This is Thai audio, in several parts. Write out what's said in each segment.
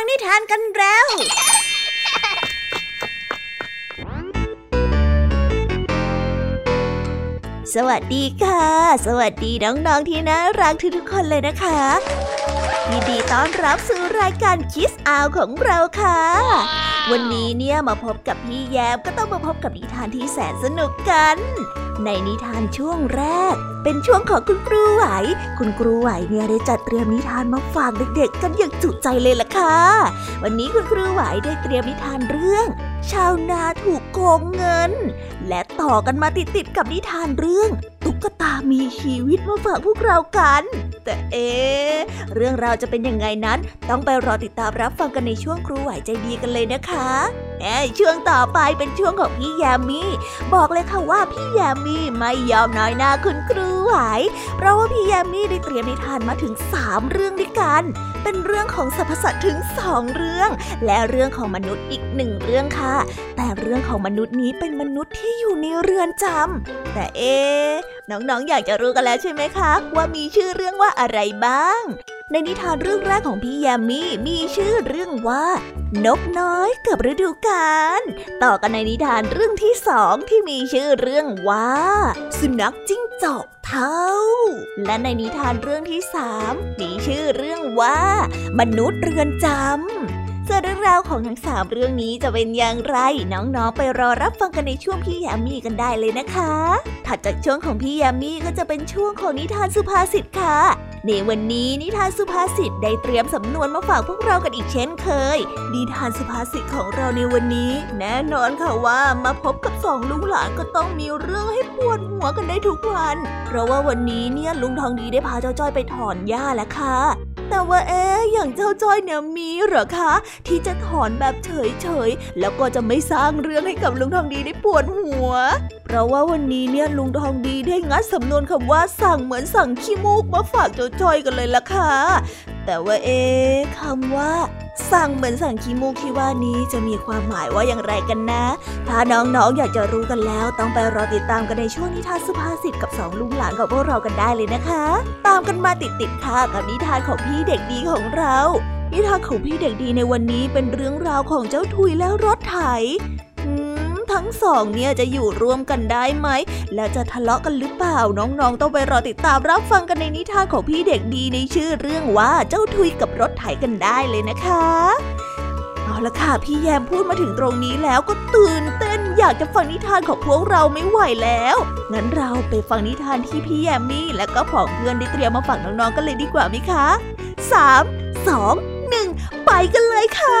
ฟังนิทานกันแล้ว สวัสดีค่ะ สวัสดีน้องๆที่น่ารักทุกๆคนเลยนะคะยินดีต้อนรับสู่รายการคิสอาวของเราค่ะ วันนี้เนี่ยมาพบกับพี่แยมก็ต้องมาพบกับนิทานที่แสนสนุกกัน ในนิทานช่วงแรก เป็นช่วงของคุณครูไหว คุณครูไหวเนี่ยได้จัดเตรียมนิทานมาฝากเด็กๆ กันอย่างจุใจเลยล่ะค่ะ วันนี้คุณครูไหวได้เตรียมนิทานเรื่อง ชาวนาถูกโกงเงิน และต่อกันมาติดๆกับนิทานเรื่องตุ๊กตามีชีวิตมาฝากพวกเรากัน แต่เอ๊เรื่องราวจะเป็นยังไงนั้น ต้องไปรอติดตามรับฟังกันในช่วงครูไหวใจดีกันเลยนะคะแอ้ช่วงต่อไปเป็นช่วงของพี่ยามีบอกเลยค่ะว่าพี่ยามีไม่ยอมน้อยหน้าคุณครูไหว เพราะว่าพี่ยามีได้เตรียมนิทานมาถึง 3 เรื่องด้วยกัน เป็นเรื่องของสรรพสัตว์ถึง 2 เรื่อง และเรื่องของมนุษย์อีกหนึ่งเรื่องค่ะแต่เรื่องของมนุษย์นี้เป็นมนุษย์ที่อยู่ในเรือนจำแต่เอ๊น้องๆอยากจะรู้กันแล้วใช่ไหมคะ ว่ามีชื่อเรื่องว่าอะไรบ้าง ในนิทานเรื่องแรกของพี่แยมมี่มีชื่อเรื่องว่า นกน้อยกับฤดูกาลต่อกันในนิทานเรื่องที่สองที่มีชื่อเรื่องว่า สุนัขจิ้งจอกเท่า และในนิทานเรื่องที่สามมีชื่อเรื่องว่า มนุษย์เรือนจำ ส่วนเรื่องราวของทั้งสามเรื่องนี้จะเป็นอย่างไร น้องๆไปรอรับฟังกันในช่วงพี่ยามีกันได้เลยนะคะ ถัดจากช่วงของพี่ยามีก็จะเป็นช่วงของนิทานสุภาษิตค่ะ ในวันนี้นิทานสุภาษิตได้เตรียมสำนวนมาฝากพวกเรากันอีกเช่นเคย นิทานสุภาษิตของเราในวันนี้ แน่นอนค่ะว่ามาพบกับสองลุงหลานก็ต้องมีเรื่องให้ปวดหัวกันได้ทุกวัน เพราะว่าวันนี้เนี่ยลุงทองดีได้พาเจ้าจ้อยไปถอนหญ้าแล้วค่ะ แต่ว่าเอ๊อย่างเจ้าจ้อยเนี่ยมีเหรอคะ ที่จะถอนแบบเฉยๆ แล้วก็จะไม่สร้างเรื่องให้กับลุงทองดีได้ปวดหัว เพราะว่าวันนี้เนี่ยลุงทองดีได้งัดสำนวนคำว่าสั่งเหมือนสั่งขี้มูกมาฝากเจ้าจอยกันเลยล่ะค่ะ แต่ว่าเอ๊คำว่า สั่งเหมือนสั่งขี้มูกที่ว่านี้จะมีความหมายว่าอย่างไรกันนะ ถ้าน้องๆออยากจะรู้กันแล้ว ต้องไปรอติดตามกันในช่วงนิทานสุภาษิตกับสองลุงหลานของพวกเรากันได้เลยนะคะ ตามกันมาติดๆค่ะกับนิทานของพี่เด็กดีของเรานิทานของพี่เด็กดีในวันนี้เป็นเรื่องราวของเจ้าทุยและรถไถ ทั้งสองเนี่ยจะอยู่ร่วมกันได้ไหม แล้วจะทะเลาะกันหรือเปล่า น้องๆ ต้องไปรอติดตามรับฟังกันในนิทานของพี่เด็กดีในชื่อเรื่องว่าเจ้าทุยกับรถไถกันได้เลยนะคะเอาละค่ะพี่แยมพูดมาถึงตรงนี้แล้วก็ตื่นเต้นอยากจะฟังนิทานของพวกเราไม่ไหวแล้ว งั้นเราไปฟังนิทานที่พี่แยมมี่และก็ผองเพื่อนได้เตรียมมาฝากน้องๆกันเลยดีกว่าไหมคะสามสองหนึ่งไปกันเลยค่ะ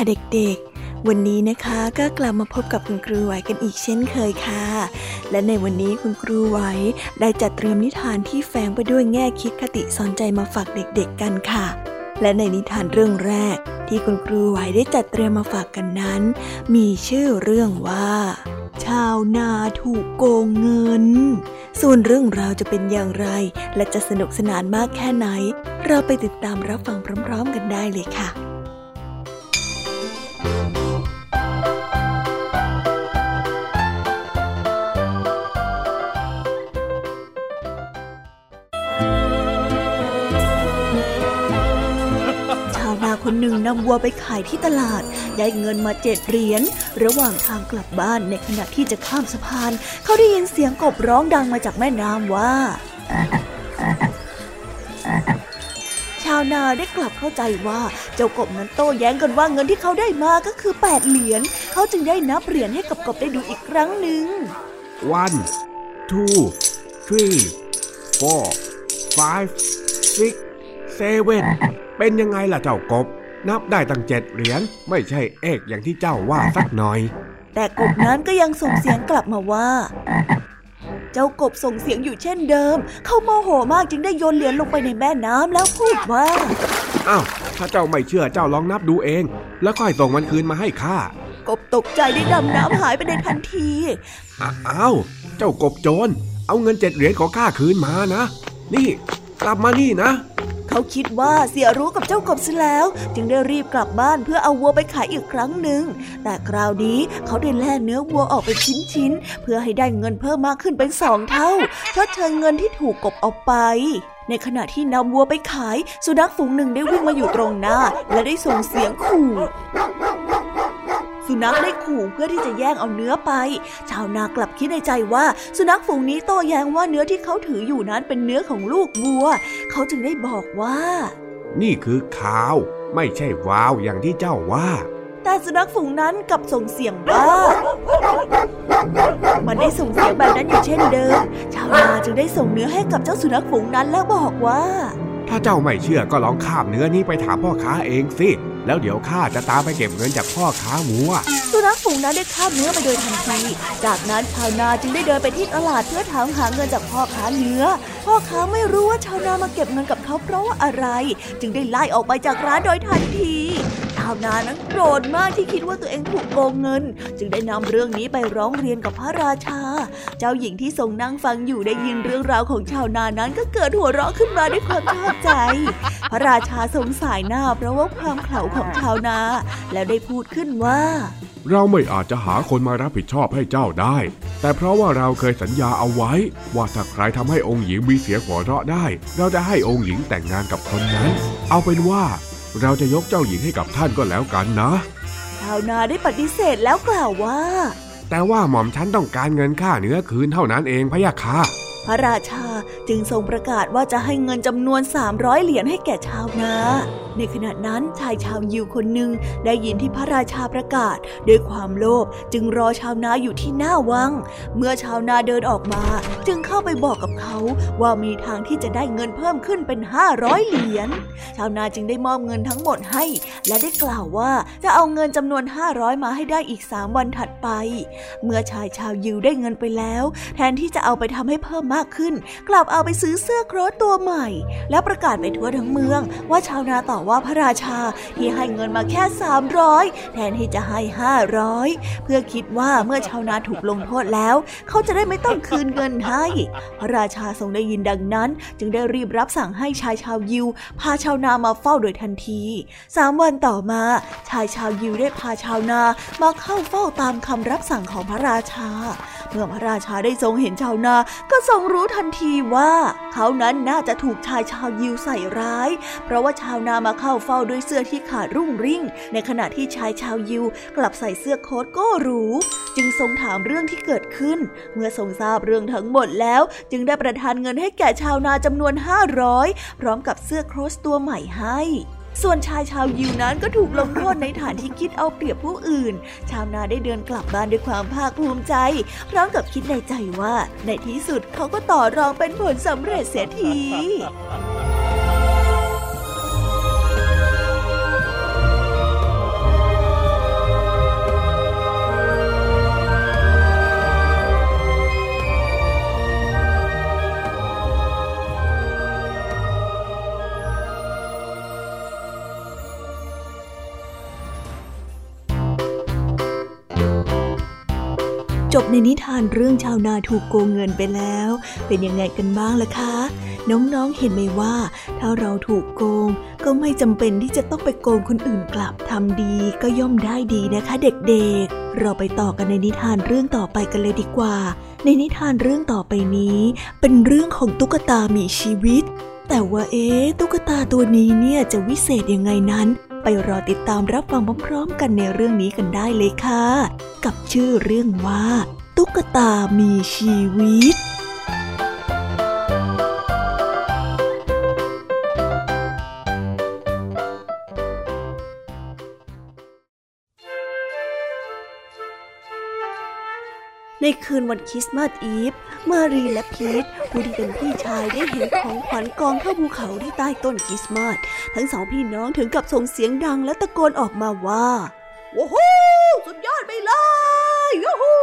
ค่ะเด็กๆ วันนี้นะคะก็กลับมาพบกับคุณครูไหวกันอีกเช่นเคยค่ะ และในวันนี้คุณครูไหวได้จัดเตรียมนิทานที่แฝงไปด้วยแง่คิดคติสอนใจมาฝากเด็กๆกันค่ะ และในนิทานเรื่องแรก ที่คุณครูไหวได้จัดเตรียมมาฝากกันนั้น มีชื่อเรื่องว่า ชาวนาถูกโกงเงิน ส่วนเรื่องราวจะเป็นอย่างไร และจะสนุกสนานมากแค่ไหน เราไปติดตามรับฟังพร้อม ๆ กันได้เลยค่ะ นำวัวไปขายที่ตลาด ได้เงินมาเจ็ดเหรียญ ระหว่างทางกลับบ้านในขณะที่จะข้ามสะพาน เขาได้ยินเสียงกบร้องดังมาจากแม่น้ำว่า ชาวนาได้กลับเข้าใจว่าเจ้ากบนั้นโต้แย้งกันว่าเงินที่เขาได้มาก็คือแปดเหรียญ เขาจึงได้นับเหรียญให้กับกบได้ดูอีกครั้งหนึ่ง one two three four five six seven เป็นยังไงล่ะเจ้ากบ นับได้ตั้งเจ็ดเหรียญไม่ใช่เอกอย่างที่เจ้าว่าสักหน่อย แต่กบนั้นก็ยังส่งเสียงกลับมาว่า เจ้ากบส่งเสียงอยู่เช่นเดิม เขาโมโหมากจึงได้โยนเหรียญลงไปในแม่น้ำแล้วพูดว่าอ้าวถ้าเจ้าไม่เชื่อเจ้าลองนับดูเอง แล้วค่อยส่งมันคืนมาให้ข้ากบตกใจได้ดำน้ำหายไปในทันทีอ้าวเจ้ากบโจรเอาเงินเจ็ดเหรียญของข้าคืนมานะ นี่ กลับมานี่นะ เขาคิดว่าเสียรู้กับเจ้ากบซะแล้ว จึงได้รีบกลับบ้านเพื่อเอาวัวไปขายอีกครั้งหนึ่ง แต่คราวนี้เขาได้แล่เนื้อวัวออกเป็นชิ้นๆ เพื่อให้ได้เงินเพิ่มมากขึ้นเป็นสองเท่าชดเชยเงินที่ถูกกบเอาไปในขณะที่นำวัวไปขาย สุนัขฝูงหนึ่งได้วิ่งมาอยู่ตรงหน้า และได้ส่งเสียงขู่ สุนัขได้ขู่เพื่อที่จะแย่งเอาเนื้อไป ชาวนากลับคิดในใจว่า สุนัขฝูงนี้โต้แย้งว่าเนื้อที่เขาถืออยู่นั้นเป็นเนื้อของลูกวัว เขาจึงได้บอกว่า นี่คือข่าว ไม่ใช่วาวอย่างที่เจ้าว่าแต่สุนัขฝูงนั้นกลับส่งเสียงว่า มันได้ส่งเสียงแบบนั้นอยู่เช่นเดิม ชาวนาจึงได้ส่งเนื้อให้กับเจ้าสุนัขฝูงนั้นแล้วบอกว่า ถ้าเจ้าไม่เชื่อก็ลองคาบเนื้อนี้ไปถามพ่อค้าเองสิ แล้วเดี๋ยวข้าจะตามไปเก็บเงินจากพ่อค้าหมูอะสุนัขฝูงนั้นได้คาบเนื้อไปโดยทันที จากนั้นชาวนาจึงได้เดินไปที่ตลาดเพื่อถามหาเงินจากพ่อค้าเนื้อ พ่อค้าไม่รู้ว่าชาวนามาเก็บเงินกับเขาเพราะว่าอะไร จึงได้ไล่ออกไปจากร้านโดยทันทีาวนานั้นโกรธมากที่คิดว่าตัวเองถูกโกงเงิน จึงได้นำเรื่องนี้ไปร้องเรียนกับพระราชา เจ้าหญิงที่ทรงนั่งฟังอยู่ได้ยินเรื่องราวของชาวนานั้นก็เกิดหัวเราะขึ้นมาด้วยความชอบใจ พระราชาทรงสายหน้าเพราะว่าความเขลาของชาวนา แล้วได้พูดขึ้นว่า เราไม่อาจจะหาคนมารับผิดชอบให้เจ้าได้ แต่เพราะว่าเราเคยสัญญาเอาไว้ ว่าถ้าใครทำให้องค์หญิงมีเสียงหัวเราะได้ เราจะให้องค์หญิงแต่งงานกับคนนั้น เอาเป็นว่า เราจะยกเจ้าหญิงให้กับท่านก็แล้วกันนะ ชาวนาได้ปฏิเสธแล้วกล่าวว่า แต่ว่าหม่อมฉันต้องการเงินค่าเนื้อคืนเท่านั้นเองพะยะค่ะ พระราชาจึงทรงประกาศว่าจะให้เงินจำนวน 300 เหรียญให้แก่ชาวนาในขณะนั้นชายชาวยิวคนหนึ่งได้ยินที่พระราชาประกาศ ด้วยความโลภจึงรอชาวนาอยู่ที่หน้าวัง เมื่อชาวนาเดินออกมา จึงเข้าไปบอกกับเขาว่ามีทางที่จะได้เงินเพิ่มขึ้นเป็น 500 เหรียญชาวนาจึงได้มอบเงินทั้งหมดให้ และได้กล่าวว่าจะเอาเงินจำนวน 500 มาให้ได้อีก 3 วันถัดไป เมื่อชายชาวยิวได้เงินไปแล้ว แทนที่จะเอาไปทำให้เพิ่มมากขึ้น กลับเอาไปซื้อเสื้อโค้ทตัวใหม่ แล้วประกาศไปทั่วทั้งเมืองว่าชาวนาต่อว่าพระราชาที่ให้เงินมาแค่ 300 แทนที่จะให้ 500 เพื่อคิดว่าเมื่อชาวนาถูกลงโทษแล้ว เขาจะได้ไม่ต้องคืนเงินให้ พระราชาทรงได้ยินดังนั้น จึงได้รีบรับสั่งให้ชายชาวยิว พาชาวนามาเฝ้าโดยทันทีสามวันต่อมา ชายชาวยิวได้พาชาวนามาเข้าเฝ้าตามคำรับสั่งของพระราชา เมื่อพระราชาได้ทรงเห็นชาวนาก็ทรงรู้ทันทีว่า เขานั้นน่าจะถูกชายชาวยิวใส่ร้าย เพราะว่าชาวนามาเข้าเฝ้าด้วยเสื้อที่ขาดรุ่งริ่ง ในขณะที่ชายชาวยิวกลับใส่เสื้อโค้ทก้หรู จึงทรงถามเรื่องที่เกิดขึ้น เมื่อทรงทราบเรื่องทั้งหมดแล้ว จึงได้ประทานเงินให้แก่ชาวนาจำนวน 500 พร้อมกับเสื้อโค้ทตัวใหม่ให้ส่วนชายชาวยิวนั้นก็ถูกลงโทษในฐานที่คิดเอาเปรียบผู้อื่น ชาวนาได้เดินกลับบ้านด้วยความภาคภูมิใจ พร้อมกับคิดในใจว่า ในที่สุดเขาก็ต่อรองเป็นผลสำเร็จเสียที บในนิทานเรื่องชาวนาถูกโกงเงินไปแล้ว เป็นยังไงกันบ้างล่ะคะ น้องๆเห็นไหมว่า ถ้าเราถูกโกง ก็ไม่จำเป็นที่จะต้องไปโกงคนอื่นกลับทำดีก็ย่อมได้ดีนะคะเด็กๆ เราไปต่อกันในนิทานเรื่องต่อไปกันเลยดีกว่า ในนิทานเรื่องต่อไปนี้ เป็นเรื่องของตุ๊กตามีชีวิต แต่ว่าเอ๊ะตุ๊กตาตัวนี้เนี่ยจะวิเศษยังไงนั้น ไปรอติดตามรับฟังพร้อมๆกันในเรื่องนี้กันได้เลยค่ะ กับชื่อเรื่องว่า ตุ๊กตามีชีวิต ในคืนวันคริสต์มาสอีฟ มารีและพีทผู้ที่เป็นพี่ชายได้เห็นของขวัญกองเท่าภูเขาที่ใต้ต้นคริสต์มาส ทั้งสองพี่น้องถึงกับส่งเสียงดังและตะโกนออกมาว่าว้าวสุดยอดไปเลยยูฮู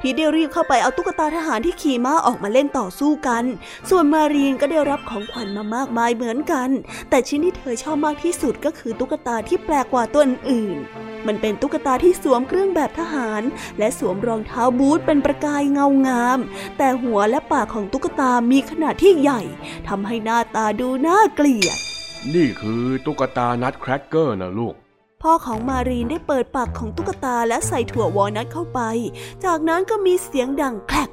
พีทได้รีบเข้าไปเอาตุ๊กตาทหารที่ขี่ม้าออกมาเล่นต่อสู้กัน ส่วนมารีนก็ได้รับของขวัญมามากมายเหมือนกัน แต่ชิ้นที่เธอชอบมากที่สุดก็คือตุ๊กตาที่แปลกกว่าตัวอื่น มันเป็นตุ๊กตาที่สวมเครื่องแบบทหาร และสวมรองเท้าบูทเป็นประกายเงางาม แต่หัวและปากของตุ๊กตามีขนาดที่ใหญ่ทำให้หน้าตาดูน่าเกลียด นี่คือตุ๊กตา nutcracker นะลูกพ่อของมารีนได้เปิดปากของตุ๊กตาและใส่ถั่ววอลนัทเข้าไป จากนั้นก็มีเสียงดังแคลก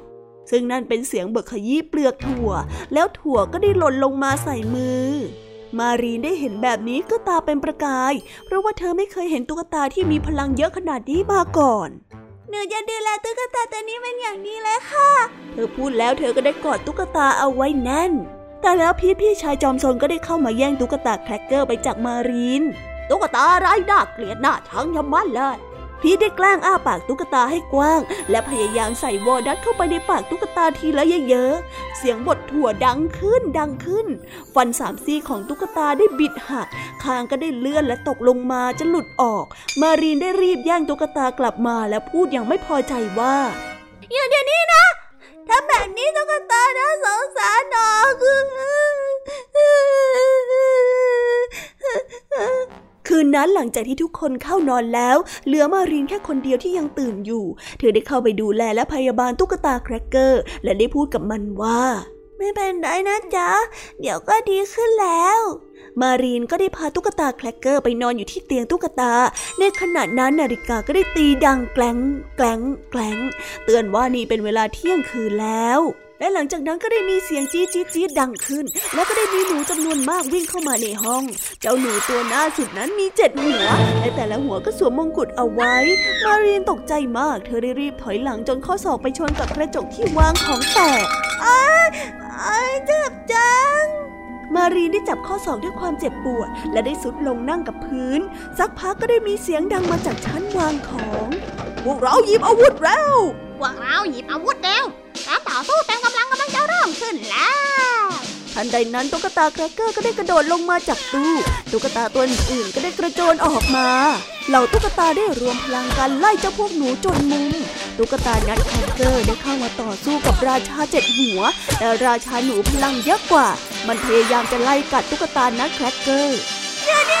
ซึ่งนั่นเป็นเสียงเบิกขยี้เปลือกถั่ว แล้วถั่วก็ได้หล่นลงมาใส่มือ มารีนได้เห็นแบบนี้ก็ตาเป็นประกาย เพราะว่าเธอไม่เคยเห็นตุ๊กตาที่มีพลังเยอะขนาดนี้มาก่อนหนูจะดูแลตุ๊กตาตัวนี้เป็นอย่างดีเลยค่ะ เธอพูดแล้วเธอก็ได้กอดตุ๊กตาเอาไว้แน่น แต่แล้วพีทพี่ชายจอมซนก็ได้เข้ามาแย่งตุ๊กตาแครกเกอร์ไปจากมารีน ตุ๊กตาไรน่าเกลียดน่าชังยำมันเลย พีทได้แกล้งอ้าปากตุ๊กตาให้กว้าง และพยายามใส่วอลนัทเข้าไปในปากตุ๊กตาทีละเยอะๆ เสียงบดถั่วดังขึ้นดังขึ้น ฟันสามซี่ของตุ๊กตาได้บิดหัก คางก็ได้เลื่อนและตกลงมาจะหลุดออก มารีนได้รีบแย่งตุ๊กตากลับมาและพูดอย่างไม่พอใจว่า หยุดเดี๋ยวนี้นะทำแบบนี้ตุ๊กตาน่าสงสารออก คื นนั้นหลังจากที่ทุกคนเข้านอนแล้ว เหลือมารีนแค่คนเดียวที่ยังตื่นอยู่ เธอได้เข้าไปดูแลและพยาบาลตุ๊กตาแครกเกอร์ และได้พูดกับมันว่า ไม่เป็นไรนะจ๊ะ เดี๋ยวก็ดีขึ้นแล้ว มารีนก็ได้พาตุ๊กตาแครกเกอร์ไปนอนอยู่ที่เตียงตุ๊กตา ในขณะนั้นนาฬิกาก็ได้ตีดังแกล้งแกล้งแกล้งเตือนว่านี่เป็นเวลาเที่ยงคืนแล้ว และหลังจากนั้นก็ได้มีเสียงจี๊ดจี๊ดจี๊ดดังขึ้น แล้วก็ได้มีหนูจำนวนมากวิ่งเข้ามาในห้อง เจ้าหนูตัวหน้าสุดนั้นมีเจ็ดหัวและแต่ละหัวก็สวมมงกุฎเอาไว้ มารีนตกใจมาก เธอได้รีบถอยหลังจนข้อศอกไปชนกับกระจกที่วางของแตกอ้าอ้าเจ็บจังมารีนได้จับข้อศอกด้วยความเจ็บปวด และได้สุดลงนั่งกับพื้น สักพักก็ได้มีเสียงดังมาจากชั้นวางของ พวกเราหยิบอาวุธแล้ว พวกเราหยิบอาวุธแล้วการต่อสู้เต็มกำลังกำลังจะเริ่มขึ้นแล้ว ทันใดนั้นตุ๊กตาแครกเกอร์ก็ได้กระโดดลงมาจากตู้ตุ๊กตาตัวอื่นก็ได้กระโจนออกมา เหล่าตุ๊กตาได้รวมพลังกันไล่เจ้าพวกหนูจนมุม ตุ๊กตานัดแครกเกอร์ได้เข้ามาต่อสู้กับราชาเจ็ดหัว แต่ราชาหนูพลังเยอะกว่า มันพยายามจะไล่กัดตุ๊กตา nutcracker เดี๋ยวนี้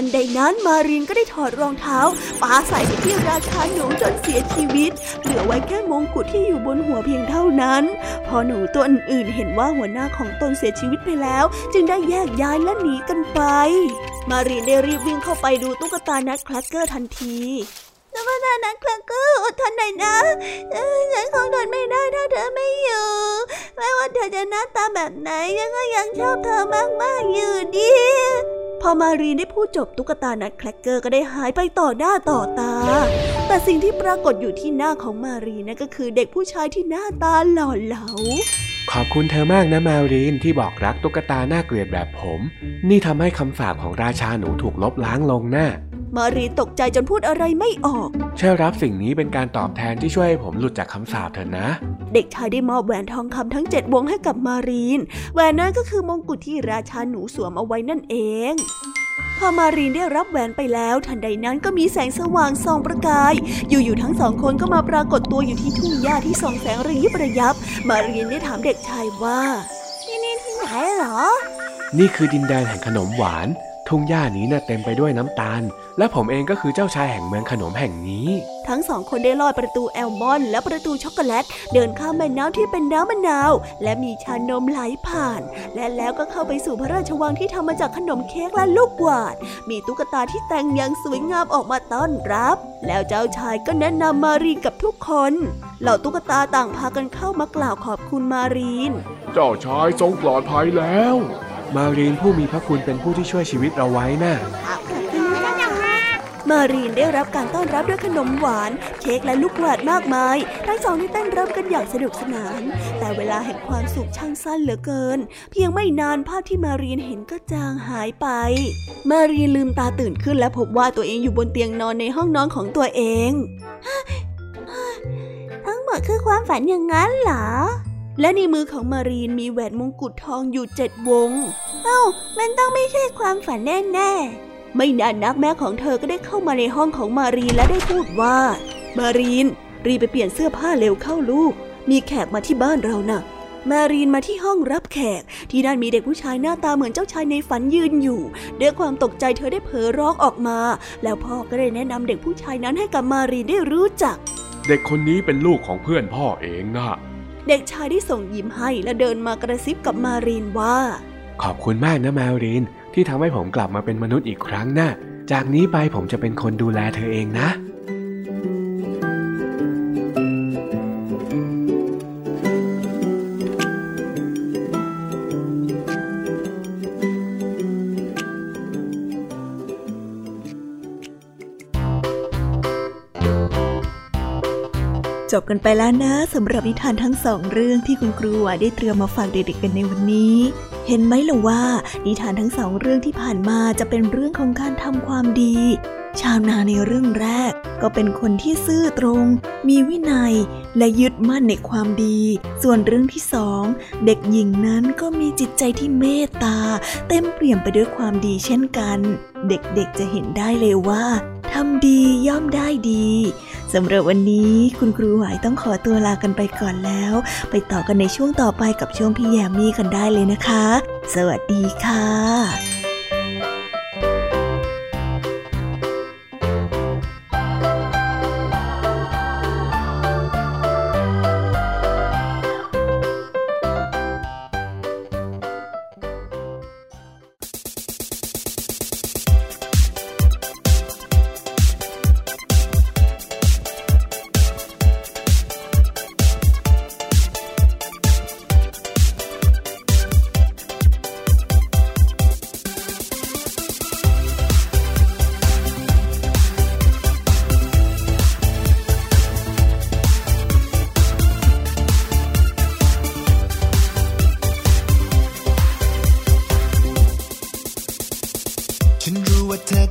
ทันใดนั้นมารินก็ได้ถอดรองเท้าปาใส่ไปที่ราชาหนูจนเสียชีวิต เหลือไว้แค่มงกุฎที่อยู่บนหัวเพียงเท่านั้น พอหนูตัวอื่นๆเห็นว่าหัวหน้าของตนเสียชีวิตไปแล้ว จึงได้แยกย้ายและหนีกันไป มารีนได้รีบวิ่งเข้าไปดูตุ๊กตา nutcracker ทันที ตุ๊กตา nutcracker อดทนหน่อยนะฉันคงทนไม่ได้ถ้าเธอไม่อยู่ ไม่ว่าเธอจะหน้าตาแบบไหนฉันก็ยังชอบเธอมากๆอยู่ดีพอมารีนได้พูดจบตุ๊กตา nutcracker ก็ได้หายไปต่อหน้าต่อตา แต่สิ่งที่ปรากฏอยู่ที่หน้าของมารีนนั่นก็คือเด็กผู้ชายที่หน้าตาหล่อเหลา ขอบคุณเธอมากนะมารีนที่บอกรักตุ๊กตาน่าเกลียดแบบผม นี่ทำให้คำสาปของราชาหนูถูกลบล้างลงหน้า มารีตกใจจนพูดอะไรไม่ออกเช่รับสิ่งนี้เป็นการตอบแทนที่ช่วยให้ผมหลุดจากคำสาปเถอะนะ เด็กชายได้มอบแหวนทองคำทั้งเจ็ดวงให้กับมารีน แหวนนั้นก็คือมงกุฎที่ราชาหนูสวมเอาไว้นั่นเอง พอมารีนได้รับแหวนไปแล้ว ทันใดนั้นก็มีแสงสว่างส่องประกาย อยู่ๆทั้งสองคนก็มาปรากฏตัวอยู่ที่ทุ่งหญ้าที่ส่องแสงระยิบระยับ มารีนได้ถามเด็กชายว่าที่นี่ที่ไหนเหรอ นี่คือดินแดนแห่งขนมหวาน ทุ่งหญ้านี้น่ะเต็มไปด้วยน้ำตาล และผมเองก็คือเจ้าชายแห่งเมืองขนมแห่งนี้ ทั้งสองคนได้ลอดประตูอัลมอนด์ และประตูช็อกโกแลต เดินข้ามแม่น้ำที่เป็นน้ำมะนาว และมีชานมไหลผ่าน และแล้วก็เข้าไปสู่พระราชวังที่ทำมาจากขนมเค้กและลูกหวาด มีตุ๊กตาที่แต่งอย่างสวยงามออกมาต้อนรับ แล้วเจ้าชายก็แนะนำมารีนกับทุกคน เหล่าตุ๊กตาต่างพากันเข้ามากล่าวขอบคุณมารีน เจ้าชายทรงปลอดภัยแล้ว มารีนผู้มีพระคุณเป็นผู้ที่ช่วยชีวิตเราไว้นะ่ะมารีนได้รับการต้อนรับด้วยขนมหวาน เค้กและลูกหวาดมากมาย ทั้งสองได้เต้นรำกันอย่างสนุกสนาน แต่เวลาแห่งความสุขช่างสั้นเหลือเกิน เพียงไม่นานภาพที่มารีนเห็นก็จางหายไป มารีนลืมตาตื่นขึ้นและพบว่าตัวเองอยู่บนเตียงนอนในห้องนอนของตัวเอง ทั้งหมดคือความฝันอย่างนั้นเหรอ และในมือของมารีนมีแหวนมงกุฎทองอยู่เจ็ดวง เอ้า มันต้องไม่ใช่ความฝันแน่ๆ ไม่นานนักแม่ของเธอก็ได้เข้ามาในห้องของมารีนและได้พูดว่า มารีน รีบไปเปลี่ยนเสื้อผ้าเร็วเข้าลูก มีแขกมาที่บ้านเราน่ะมารีนมาที่ห้องรับแขก ที่นั่นมีเด็กผู้ชายหน้าตาเหมือนเจ้าชายในฝันยืนอยู่ ด้วยความตกใจเธอได้เผลอร้องออกมา แล้วพ่อก็ได้แนะนำเด็กผู้ชายนั้นให้กับมารีนได้รู้จัก เด็กคนนี้เป็นลูกของเพื่อนพ่อเองนะ เด็กชายได้ส่งยิ้มให้และเดินมากระซิบกับมารีนว่า ขอบคุณมากนะมารีนที่ทำให้ผมกลับมาเป็นมนุษย์อีกครั้งนะจากนี้ไปผมจะเป็นคนดูแลเธอเองนะ บกันไปแล้วนะสำหรับนิทานทั้งสองเรื่องที่คุณครูได้เตรียมมาฝากเด็กๆกันในวันนี้ เห็นไหมล่ะว่านิทานทั้งสองเรื่องที่ผ่านมาจะเป็นเรื่องของการทำความดี ชาวนาในเรื่องแรก ก็เป็นคนที่ซื่อตรง มีวินัย และยึดมั่นในความดี ส่วนเรื่องที่สองเด็กหญิงนั้นก็มีจิตใจที่เมตตา เต็มเปี่ยมไปด้วยความดีเช่นกัน เด็กๆจะเห็นได้เลยว่า ทำดีย่อมได้ดีสำหรับวันนี้คุณครูไหวต้องขอตัวลากันไปก่อนแล้ว ไปต่อกันในช่วงต่อไปกับช่วงพี่แยมมี่กันได้เลยนะคะ สวัสดีค่ะ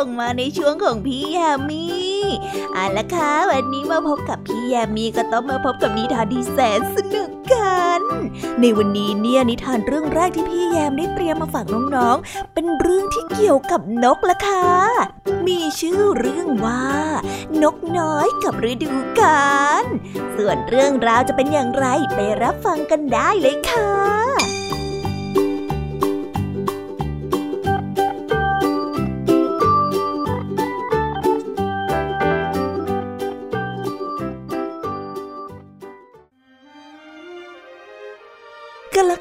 ส่งมาในช่วงของพี่แยมมี่เอาละค่ะวันนี้มาพบกับพี่แยมมี่ก็ต้องมาพบกับนิทานที่แสนสนุกกัน ในวันนี้เนี่ยนิทานเรื่องแรกที่พี่แยมได้เตรียมมาฝากน้องๆ เป็นเรื่องที่เกี่ยวกับนกละค่ะ มีชื่อเรื่องว่า นกน้อยกับฤดูกาล ส่วนเรื่องราวจะเป็นอย่างไรไปรับฟังกันได้เลยค่ะ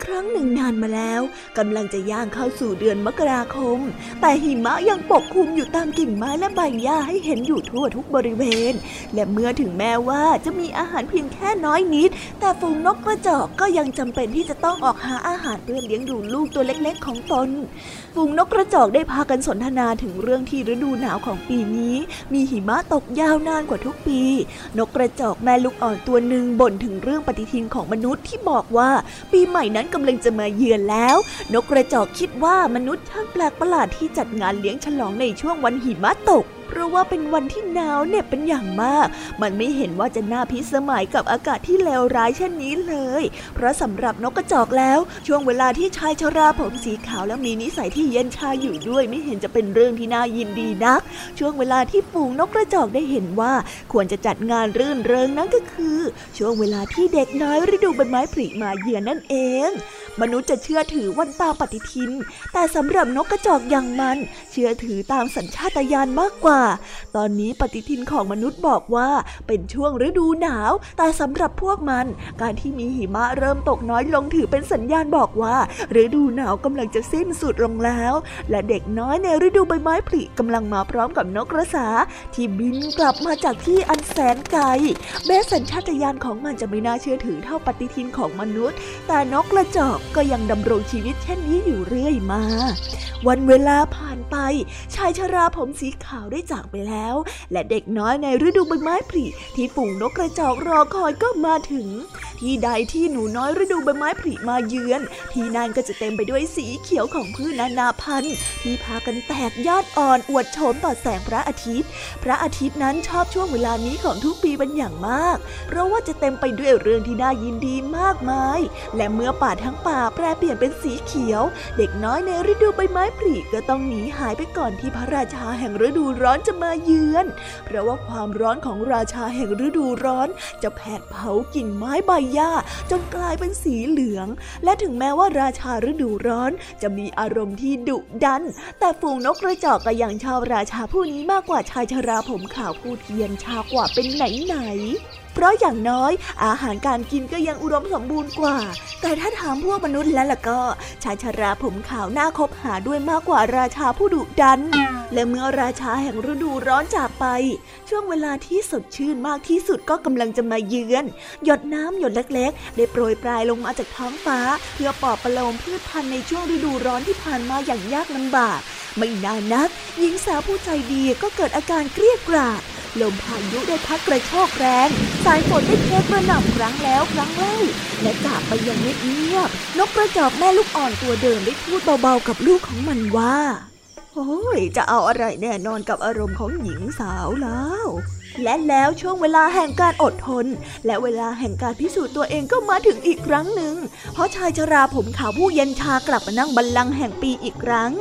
ครั้งหนึ่งนานมาแล้วกำลังจะย่างเข้าสู่เดือนมกราคม แต่หิมะยังปกคลุมอยู่ตามกิ่งไม้และใบหญ้าให้เห็นอยู่ทั่วทุกบริเวณ และเมื่อถึงแม้ว่าจะมีอาหารเพียงแค่น้อยนิด แต่ฝูงนกกระจอกก็ยังจำเป็นที่จะต้องออกหาอาหารเพื่อเลี้ยงดูลูกตัวเล็กๆ ของตนฝูงนกกระจอกได้พากันสนทนาถึงเรื่องที่ฤดูหนาวของปีนี้ มีหิมะตกยาวนานกว่าทุกปี นกกระจอกแม่ลูกอ่อนตัวหนึ่งบ่นถึงเรื่องปฏิทินของมนุษย์ที่บอกว่าปีใหม่นั้นกำลังจะมาเยือนแล้ว นกกระจอกคิดว่ามนุษย์ช่างแปลกประหลาดที่จัดงานเลี้ยงฉลองในช่วงวันหิมะตก เพราะว่าเป็นวันที่หนาวเหน็บเป็นอย่างมาก มันไม่เห็นว่าจะน่าพิสมัยกับอากาศที่เลวร้ายเช่นนี้เลย เพราะสำหรับนกกระจอกแล้ว ช่วงเวลาที่ชายชราผมสีขาวและมีนิสัยที่เย็นชาอยู่ด้วย ไม่เห็นจะเป็นเรื่องที่น่ายินดีนัก ช่วงเวลาที่ฝูงนกกระจอกได้เห็นว่า ควรจะจัดงานรื่นเริงนั่นก็คือ ช่วงเวลาที่เด็กน้อยฤดูใบไม้ผลิมาเยือนนั่นเองมนุษย์จะเชื่อถือวันตามปฏิทิน แต่สำหรับนกกระจอกอย่างมัน เชื่อถือตามสัญชาตญาณมากกว่า ตอนนี้ปฏิทินของมนุษย์บอกว่าเป็นช่วงฤดูหนาว แต่สำหรับพวกมัน การที่มีหิมะเริ่มตกน้อยลงถือเป็นสัญญาณบอกว่า ฤดูหนาวกำลังจะสิ้นสุดลงแล้ว และเด็กน้อยในฤดูใบไม้ผลิกำลังมาพร้อมกับนกกระสา ที่บินกลับมาจากที่อันแสนไกลแม้สัญชาตญาณของมันจะไม่น่าเชื่อถือเท่าปฏิทินของมนุษย์ แต่นกกระจอกก็ยังดำรงชีวิตเช่นนี้อยู่เรื่อยมา วันเวลาผ่านไป ชายชราผมสีขาวได้จากไปแล้ว และเด็กน้อยในฤดูใบไม้ผลิที่ฝูงนกกระจอกรอคอยก็มาถึง ที่ใดที่หนูน้อยฤดูใบไม้ผลิมาเยือน ที่นั่นก็จะเต็มไปด้วยสีเขียวของพืชนานาพันธุ์ ที่พากันแตกยอดอ่อนอวดโฉมต่อแสงพระอาทิตย์ พระอาทิตย์นั้นชอบช่วงเวลานี้ของทุกปีเป็นอย่างมาก เพราะว่าจะเต็มไปด้วยเรื่องที่น่ายินดีมากมาย และเมื่อป่าทั้งป่าแปรเปลี่ยนเป็นสีเขียว เด็กน้อยในฤดูใบไม้ผลิก็ต้องหนีหายไปก่อนที่พระราชาแห่งฤดูร้อนจะมาเยือน เพราะว่าความร้อนของราชาแห่งฤดูร้อน จะแผดเผากิ่งไม้ใบหญ้าจนกลายเป็นสีเหลือง และถึงแม้ว่าราชาฤดูร้อนจะมีอารมณ์ที่ดุดัน แต่ฝูงนกกระจอกก็ยังชอบราชาผู้นี้มากกว่าชายชราผมขาวผู้เทียนชากว่าเป็นไหนไหน เพราะอย่างน้อยอาหารการกินก็ยังอุดมสมบูรณ์กว่า แต่ถ้าถามพวกมนุษย์แล้วล่ะก็ชายชราผมขาวหน่าคบหาด้วยมากกว่าราชาผู้ดุดัน และเมื่อราชาแห่งฤดูร้อนจากไป ช่วงเวลาที่สดชื่นมากที่สุดก็กำลังจะมาเยือน หยดน้ำหยดเล็กๆ ได้โปรยปลายลงมาจากท้องฟ้า เพื่อปลอบประโลมพืชพันธุ์ในช่วงฤดูร้อนที่ผ่านมาอย่างยากลำบาก ไม่นานนัก หญิงสาวผู้ใจดีก็เกิดอาการเครียดกราด ลมพายุได้พัดกระโชกแรง สายฝนได้เทกระหน่ำครั้งแล้วครั้งเล่าและจากไปอยังเงียบนกกระจอกแม่ลูกอ่อนตัวเดิมได้พูดเบาๆกับลูกของมันว่าโอ้ยจะเอาอะไรแน่นอนกับอารมณ์ของหญิงสาวแล้ว และแล้วช่วงเวลาแห่งการอดทน และเวลาแห่งการพิสูจน์ตัวเองก็มาถึงอีกครั้งหนึ่ง เพราะชายชราผมขาวผู้เย็นชากลับมานั่งบัลลังก์แห่งปีอีกครั้ง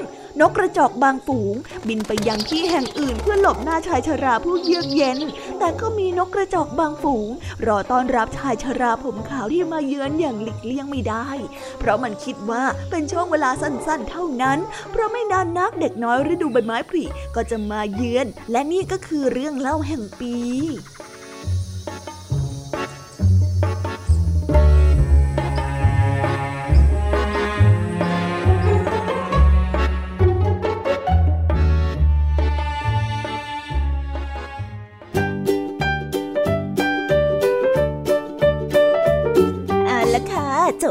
นกกระจอกบางฝูง บินไปยังที่แห่งอื่นเพื่อหลบหน้าชายชราผู้เยือกเย็น แต่ก็มีนกกระจอกบางฝูง รอต้อนรับชายชราผมขาวที่มาเยือนอย่างหลีกเลี่ยงไม่ได้ เพราะมันคิดว่าเป็นช่วงเวลาสั้นๆ เท่านั้น เพราะไม่นานนักเด็กน้อยฤดูใบไม้ผลิก็จะมาเยือน และนี่ก็คือเรื่องเล่าแห่งปี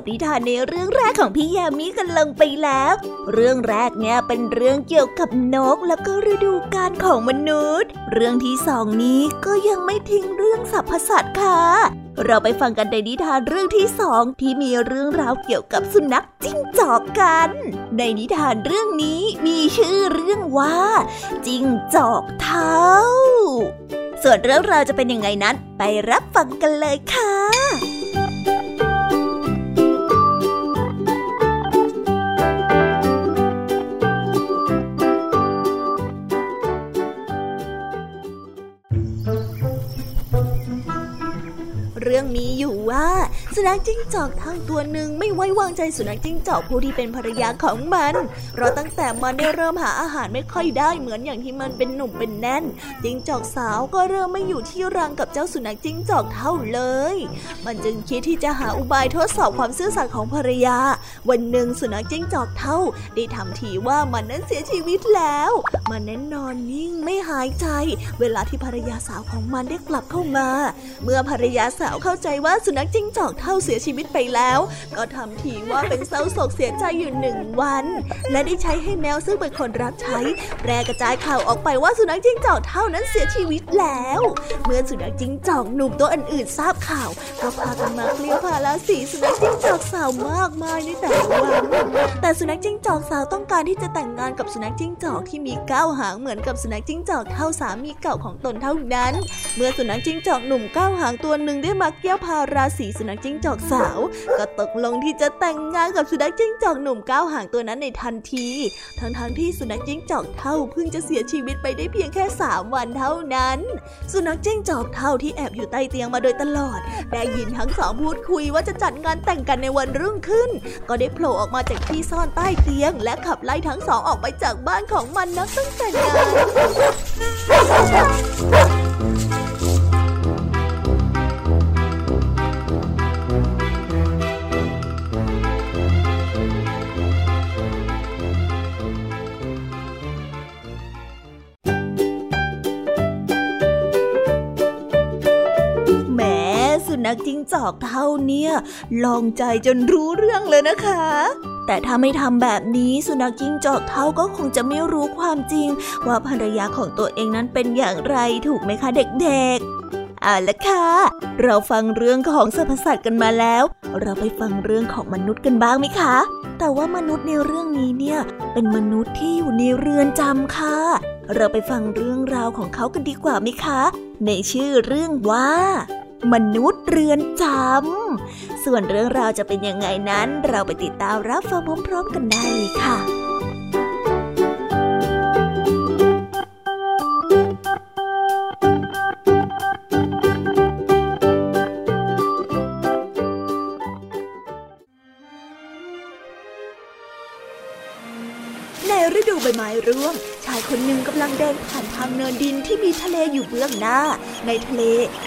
นิทานในเรื่องแรกของพี่ยามีกันลงไปแล้ว เรื่องแรกเนี่ยเป็นเรื่องเกี่ยวกับนกแล้วก็ฤดูกาลของมนุษย์ เรื่องที่สองนี้ก็ยังไม่ทิ้งเรื่องสรรพสัตว์ค่ะ เราไปฟังกันในนิทานเรื่องที่สองที่มีเรื่องราวเกี่ยวกับสุนัขจิ้งจอกกัน ในนิทานเรื่องนี้มีชื่อเรื่องว่า จิ้งจอกเท้า ส่วนเรื่องราวจะเป็นยังไงนั้น ไปรับฟังกันเลยค่ะ เรื่องมีอยู่ว่า สุนัขจิ้งจอกทั้งตัวหนึ่งไม่ไว้วางใจสุนัขจิ้งจอกผู้ที่เป็นภรรยาของมัน เพราะตั้งแต่มันได้เริ่มหาอาหารไม่ค่อยได้เหมือนอย่างที่มันเป็นหนุ่มเป็นแน่น จิ้งจอกสาวก็เริ่มไม่อยู่ที่รังกับเจ้าสุนัขจิ้งจอกเท่าเลย มันจึงคิดที่จะหาอุบายทดสอบความซื่อสัตย์ของภรรยา วันหนึ่งสุนัขจิ้งจอกเท่า ได้ทำทีว่ามันนั้นเสียชีวิตแล้ว มันนั้นนอนนิ่งไม่หายใจ เวลาที่ภรรยาสาวของมันได้กลับเข้ามา เมื่อภรรยาสาวเข้าใจว่าสุนัขจิ้งจอกเท่าเสียชีวิตไปแล้ว ก็ทำทีว่าเป็นเศร้าโศกเสียใจอยู่หนึ่งวัน และได้ใช้ให้แมวซึ่งเป็นคนรับใช้แพร่กระจายข่าวออกไปว่าสุนัขจิ้งจอกเท่านั้นเสียชีวิตแล้ว เมื่อสุนัขจิ้งจอกหนุ่มตัวอื่นๆทราบข่าวก็พากันมาเคลียร์พาราสีสุนัขจิ้งจอกสาวมากมายในแต่ละวันแต่สุนัขจิ้งจอกสาวต้องการที่จะแต่งงานกับสุนัขจิ้งจอกที่มีก้าวหางเหมือนกับสุนัขจิ้งจอกเท่าสามีเก่าของตนเท่านั้น เมื่อสุนัขจิ้งจอกหนุ่มก้าวหางตัวหนึ่งได้มาเกี้ยวพาราสีสุนัขจิ้งจอกสาว ก็ตกลงที่จะแต่งงานกับสุนัขจิ้งจอกหนุ่มก้าวหางตัวนั้นในทันที ทั้งๆทที่สุนัขจิ้งจอกเท่าเพิ่งจะเสียชีวิตไปได้เพียงแค่สามวันเท่านั้น สุนัขจิ้งจอกเท่าที่แอบอยู่ใต้เตียงมาโดยตลอด ได้ยินทั้งสองพูดคุยว่าจะจัดงานแต่งกันในวันรุ่งขึ้น ก็ได้โผล่ออกมาจากที่ซ่อนใต้เตียง และขับไล่ทั้งสองออกไปจากบ้านของมันนับตั้งแต่งาน นักจิ้งจอกเท่าเนี่ยลองใจจนรู้เรื่องเลยนะคะ แต่ถ้าไม่ทำแบบนี้สุนัขจิ้งจอกเท่าก็คงจะไม่รู้ความจริง ว่าภรรยาของตัวเองนั้นเป็นอย่างไรถูกไหมคะเด็กๆเอาละค่ะ เราฟังเรื่องของสรรพสัตว์กันมาแล้ว เราไปฟังเรื่องของมนุษย์กันบ้างไหมคะ แต่ว่ามนุษย์ในเรื่องนี้เนี่ยเป็นมนุษย์ที่อยู่ในเรือนจำค่ะเราไปฟังเรื่องราวของเขากันดีกว่าไหมคะ ในชื่อเรื่องว่า มนุษย์เรือนจำ ส่วนเรื่องราวจะเป็นยังไงนั้น เราไปติดตามรับฟังพร้อมๆกันได้เลยค่ะฤดูใบไม้ร่วง คนหนึ่งกำลังเดินผ่านทางเนินดินที่มีทะเลอยู่เบื้องหน้า ในทะเล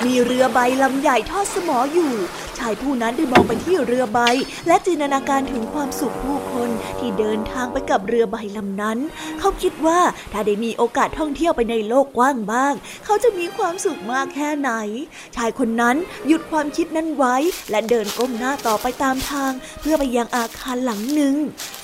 มีเรือใบลำใหญ่ทอดสมออยู่ ชายผู้นั้นได้มองไปที่เรือใบ และจินตนาการถึงความสุขผู้คนที่เดินทางไปกับเรือใบลำนั้น เขาคิดว่าถ้าได้มีโอกาสท่องเที่ยวไปในโลกกว้างบ้าง เขาจะมีความสุขมากแค่ไหน ชายคนนั้นหยุดความคิดนั้นไว้ และเดินก้มหน้าต่อไปตามทาง เพื่อไปยังอาคารหลังหนึ่ง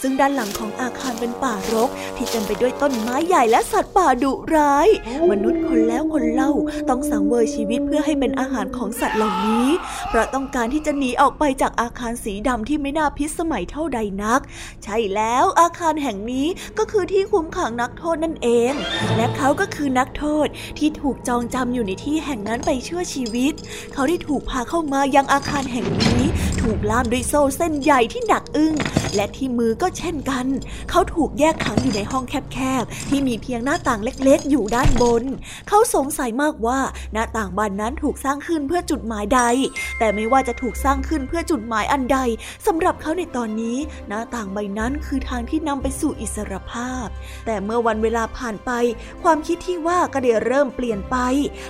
ซึ่งด้านหลังของอาคารเป็นป่ารกที่เต็มไปด้วยต้นไม้ใหญ่และสัตว์ป่าดุร้าย มนุษย์คนแล้วคนเล่าต้องสังเวยชีวิตเพื่อให้เป็นอาหารของสัตว์เหล่านี้ เพราะต้องการที่จะหนีออกไปจากอาคารสีดำที่ไม่น่าพิสมัยเท่าใดนัก ใช่แล้วอาคารแห่งนี้ก็คือที่คุมขังนักโทษนั่นเอง และเขาก็คือนักโทษที่ถูกจองจำอยู่ในที่แห่งนั้นไปชั่วชีวิต เขาได้ถูกพาเข้ามายังอาคารแห่งนี้ ถูกล่ามด้วยโซ่เส้นใหญ่ที่หนักอึ้งและที่มือก็เช่นกัน เขาถูกแยกขังอยู่ในห้องแคบๆที่มีเพียงหน้าต่างเล็กๆ อยู่ด้านบน เขาสงสัยมากว่าหน้าต่างบานนั้นถูกสร้างขึ้นเพื่อจุดหมายใด แต่ไม่ว่าจะถูกสร้างขึ้นเพื่อจุดหมายอันใดสำหรับเขาในตอนนี้ หน้าต่างใบนั้นคือทางที่นำไปสู่อิสรภาพ แต่เมื่อวันเวลาผ่านไป ความคิดที่ว่าก็ได้เริ่มเปลี่ยนไป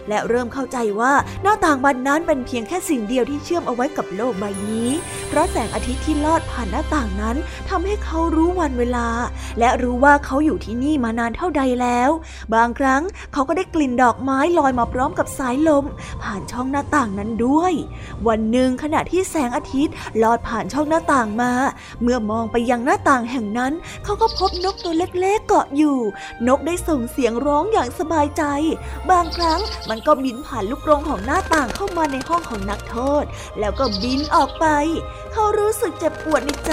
และเริ่มเข้าใจว่าหน้าต่างบานนั้นเป็นเพียงแค่สิ่งเดียวที่เชื่อมเอาไว้กับโลกใบนี้นี้เพราะแสงอาทิตย์ที่ลอดผ่านหน้าต่างนั้นทำให้เขารู้วันเวลา และรู้ว่าเขาอยู่ที่นี่มานานเท่าใดแล้ว บางครั้งเขาก็ได้กลิ่นดอกไม้ลอยมาพร้อมกับสายลม ผ่านช่องหน้าต่างนั้นด้วย วันหนึ่งขณะที่แสงอาทิตย์ลอดผ่านช่องหน้าต่างมา เมื่อมองไปยังหน้าต่างแห่งนั้น เขาก็พบนกตัวเล็กๆเกาะอยู่ นกได้ส่งเสียงร้องอย่างสบายใจ บางครั้งมันก็บินผ่านลูกกรงของหน้าต่างเข้ามาในห้องของนักโทษ แล้วก็บินออกไป เขารู้สึกเจ็บปวดในใจ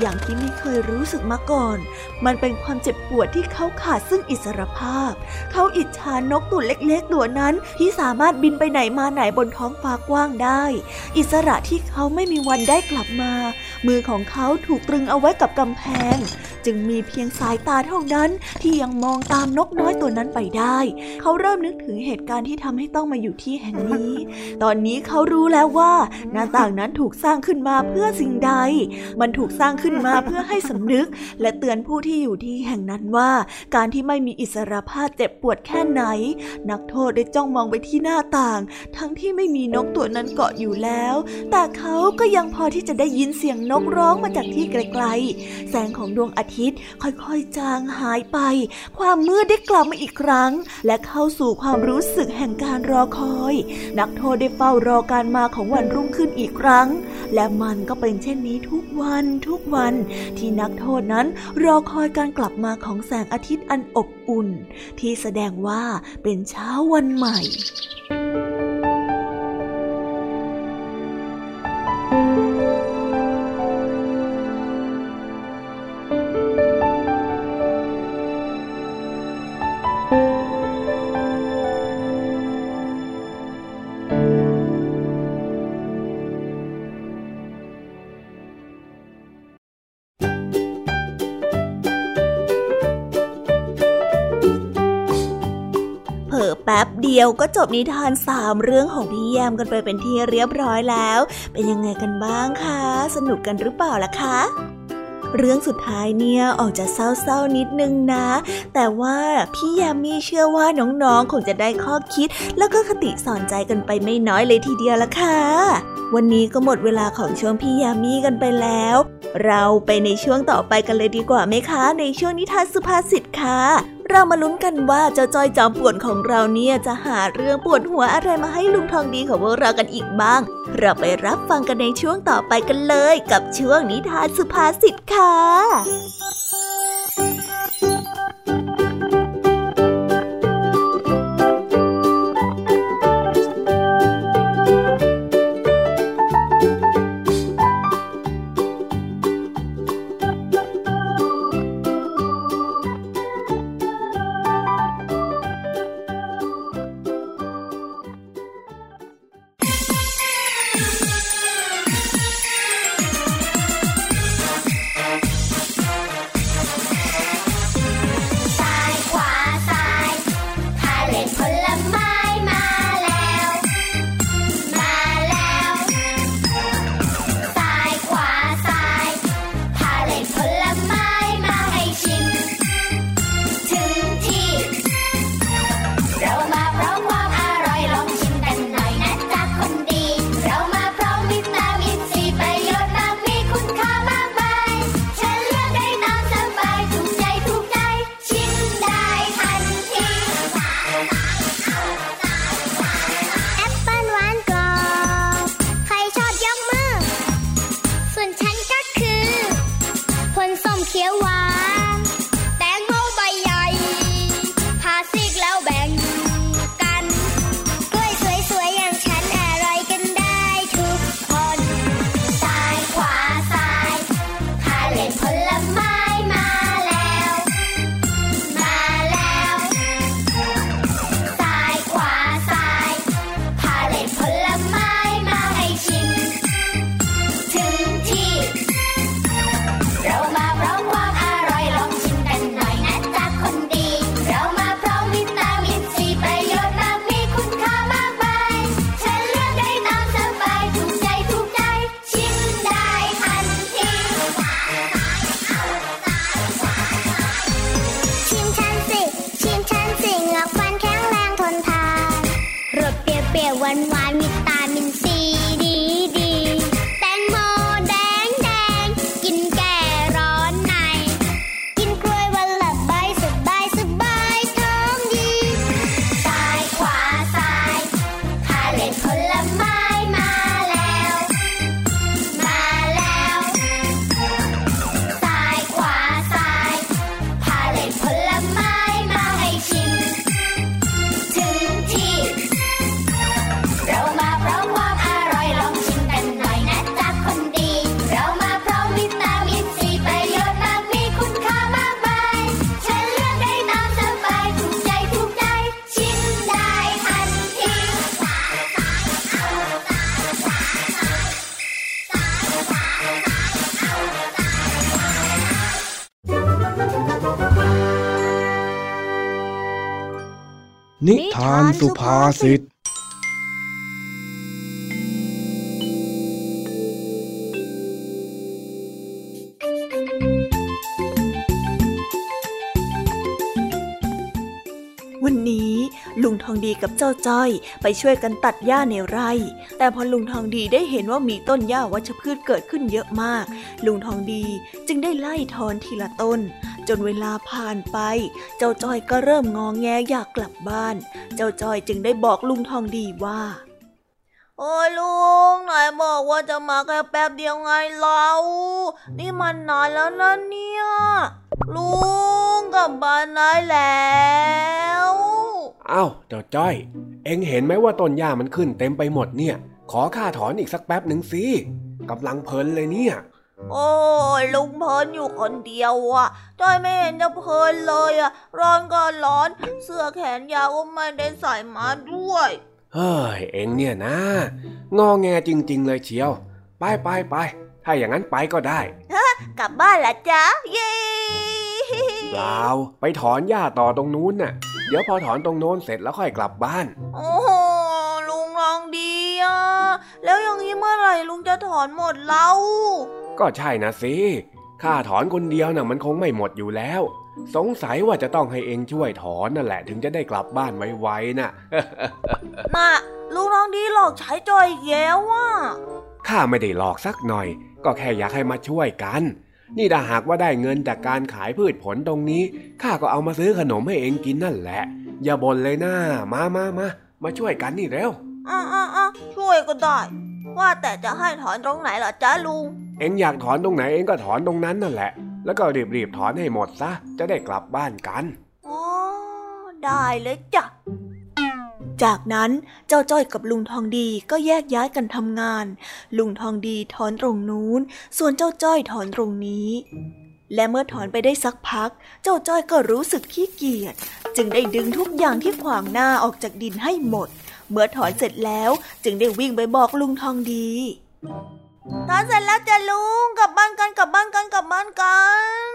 อย่างที่ไม่เคยรู้สึกมาก่อน มันเป็นความเจ็บปวดที่เขาขาดซึ่งอิสรภาพ เขาอิจฉานกตัวเล็กๆตัวนั้นที่สามารถบินไปไหนมาไหนบนท้องฟ้ากว้างได้ อิสระที่เขาไม่มีวันได้กลับมา มือของเขาถูกตรึงเอาไว้กับกำแพง จึงมีเพียงสายตาเท่านั้นที่ยังมองตามนกน้อยตัวนั้นไปได้ เขาเริ่มนึกถึงเหตุการณ์ที่ทำให้ต้องมาอยู่ที่แห่งนี้ ตอนนี้เขารู้แล้วว่า หน้าต่างนั้นถูกสร้างขึ้นมาเพื่อสิ่งใด มันถูกสร้างขึ้นมาเพื่อให้สำนึก และเตือนผู้ที่อยู่ที่แห่งนั้นว่า การที่ไม่มีอิสรภาพเจ็บปวดแค่ไหน นักโทษได้จ้องมองไปที่หน้าต่าง ทั้งที่ไม่มีนกตัวนั้นเกาะอยู่แล้ว แต่เขาก็ยังพอที่จะได้ยินเสียงนกร้องมาจากที่ไกลๆ แสงของดวงอาทิตย์ ค่อยๆจางหายไป ความมืดได้กลับมาอีกครั้ง และเข้าสู่ความรู้สึกแห่งการรอคอย นักโทษได้เฝ้ารอการมาของวันรุ่งขึ้นอีกครั้ง และมันก็เป็นเช่นนี้ทุกวันทุกวัน ที่นักโทษนั้นรอคอยการกลับมาของแสงอาทิตย์อันอบอุ่น ที่แสดงว่าเป็นเช้าวันใหม่ ดียวก็จบนิทานสามเรื่องของพี่แยมกันไปเป็นที่เรียบร้อยแล้ว เป็นยังไงกันบ้างคะ สนุกกันหรือเปล่าล่ะคะเรื่องสุดท้ายเนี่ยออกจะเศร้าๆนิดนึงนะ แต่ว่าพี่ยามีเชื่อว่าน้องๆ คงจะได้ข้อคิด แล้วก็คติสอนใจกันไปไม่น้อยเลยทีเดียวละค่ะ วันนี้ก็หมดเวลาของช่วงพี่ยามีกันไปแล้ว เราไปในช่วงต่อไปกันเลยดีกว่าไหมคะ ในช่วงนิทานสุภาษิตค่ะ เรามาลุ้นกันว่าเจ้าจ้อยจอมปวดของเราเนี่ยจะหาเรื่องปวดหัวอะไรมาให้ลุงทองดีของพวกเรากันอีกบ้าง เราไปรับฟังกันในช่วงต่อไปกันเลย กับช่วงนิทานสุภาษิตค่ะ สุภาษิตวันนี้ลุงทองดีกับเจ้าจ้อย ไปช่วยกันตัดหญ้าในไร่ แต่พอลุงทองดีได้เห็นว่ามีต้นหญ้าวัชพืชเกิดขึ้นเยอะมาก ลุงทองดีจึงได้ไล่ถอนทีละต้น จนเวลาผ่านไป เจ้าจ้อยก็เริ่มงองแงอยากกลับบ้าน เจ้าจ้อยจึงได้บอกลุงทองดีว่า โอ้ยลุงไหนบอกว่าจะมาแค่แป๊บเดียวไงเรานี่มันนานแล้วนะเนี่ยลุงกลับบ้านได้แล้วอ้าวเจ้าจ้อย เอ็งเห็นไหมว่าต้นหญ้ามันขึ้นเต็มไปหมดเนี่ย ขอข้าถอนอีกสักแป๊บหนึ่งสิกำลังเพลินเลยเนี่ย โอ้ยลุงเพลินอยู่คนเดียวอะจ้อยไม่เห็นจะเพลินเลยอะ ร้อนก็ร้อน เสื้อแขนยาวก็ไม่ได้ใส่มาด้วย เฮ้ย เอ็งเนี่ยนะ งอแงจริง ๆ เลยเชียว ไปไปไป ถ้าอย่างนั้นไปก็ได้กลับบ้านละจ๊ะ เย้เปล่า ไปถอนหญ้าต่อตรงนู้นน่ะ เดี๋ยวพอถอนตรงโน้นเสร็จแล้วค่อยกลับบ้าน โอ้โหลุงลองดีอะ แล้วอย่างนี้เมื่อไหร่ลุงจะถอนหมดเล่า ก็ใช่นะสิข้าถอนคนเดียวน่ะมันคงไม่หมดอยู่แล้ว สงสัยว่าจะต้องให้เองช่วยถอนนั่นแหละถึงจะได้กลับบ้านไวๆน่ะน่ะลุงลองดีหลอกใช้จอยอีกแล้วอะข้าไม่ได้หลอกสักหน่อย ก็แค่อยากให้มาช่วยกัน นี่ถ้าหากว่าได้เงินจากการขายพืชผลตรงนี้ข้าก็เอามาซื้อขนมให้เองกินนั่นแหละ อย่าบ่นเลยนะมามามามาช่วยกันนี่เร็วอะอะอะช่วยก็ได้ ว่าแต่จะให้ถอนตรงไหนล่ะจ๊ะลุง เองอยากถอนตรงไหนเองก็ถอนตรงนั้นนั่นแหละ แล้วก็รีบๆถอนให้หมดซะ จะได้กลับบ้านกัน อ๋อ ได้เลยจ้ะ จากนั้นเจ้าจ้อยกับลุงทองดีก็แยกย้ายกันทำงาน ลุงทองดีถอนตรงนู้น ส่วนเจ้าจ้อยถอนตรงนี้ และเมื่อถอนไปได้สักพัก เจ้าจ้อยก็รู้สึกขี้เกียจ จึงได้ดึงทุกอย่างที่ขวางหน้าออกจากดินให้หมด เมื่อถอนเสร็จแล้วจึงได้วิ่งไปบอกลุงทองดีถอนเสร็จแล้วจ้ะลุงกลับบ้านกันกลับบ้านกันกลับบ้านกัน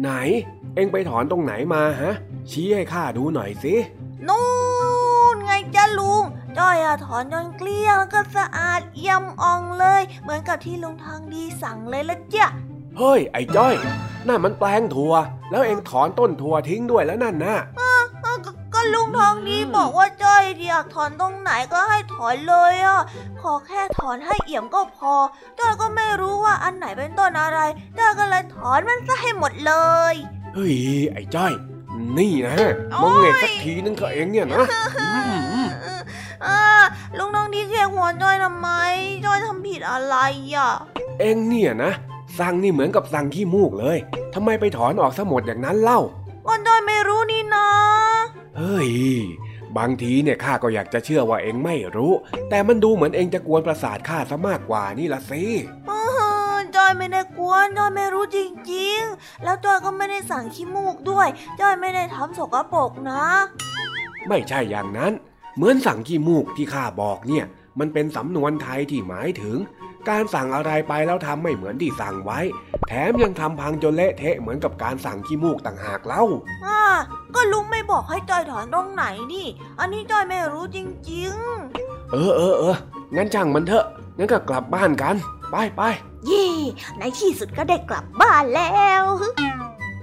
ไหน เองไปถอนตรงไหนมาฮะ ชี้ให้ข้าดูหน่อยสิ นู่นไงจ้าลุงจ้อยอะถอนจนเกลี้ยงแล้วก็สะอาดเอี่ยมอ่องเลย เหมือนกับที่ลุงทองดีสั่งเลยละจ้ะเฮ้ย ไอ้จ้อยนั่นมันแปลงถั่ว แล้วเองถอนต้นถั่วทิ้งด้วยแล้วนั่นนะอ้าวก็ก็ ลุงทองดีบอกว่าจ้อยอยากถอนตรงไหนก็ให้ถอนเลยอะ ขอแค่ถอนให้เอี่ยมก็พอ จ้อยก็ไม่รู้ว่าอันไหนเป็นต้นอะไร จ้อยก็เลยถอนมันซะให้หมดเลย เฮ้ย ไอ้จ้อย นี่นะมึงเงสักทีนึงเถอะเองเนี่ยนะอืมอ่าลุงทองดีเขียหัวจ้อยทำไม จ้อยทำผิดอะไรอะ เองเนี่ยนะสั่งนี่เหมือนกับสั่งขี้มูกเลย ทำไมไปถอนออกซะหมดอย่างนั้นเล่าก็จ้อยไม่รู้นี่นะ เฮ้ย บางทีเนี่ยข้าก็อยากจะเชื่อว่าเองไม่รู้ แต่มันดูเหมือนเองจะกวนประสาทข้าซะมากกว่านี่ละสิอื้อหือจอยไม่ได้กวนจอยไม่รู้จริงๆ แล้วจอยก็ไม่ได้สั่งขี้มูกด้วยจอยไม่ได้ทำสกปรกนะ ไม่ใช่อย่างนั้น เหมือนสั่งขี้มูกที่ข้าบอกเนี่ย มันเป็นสำนวนไทยที่หมายถึง การสั่งอะไรไปแล้วทำไม่เหมือนที่สั่งไว้ แถมยังทำพังจนเละเทะเหมือนกับการสั่งขี้มูกต่างหากเล่าอ่าก็ลุงไม่บอกให้จอยถอนตรงไหนนี่ อันนี้จอยไม่รู้จริงเออเออเอองั้นช่างมันเถอะ งั้นก็กลับบ้านกัน ไปไปๆเย่ในที่สุดก็ได้กลับบ้านแล้ว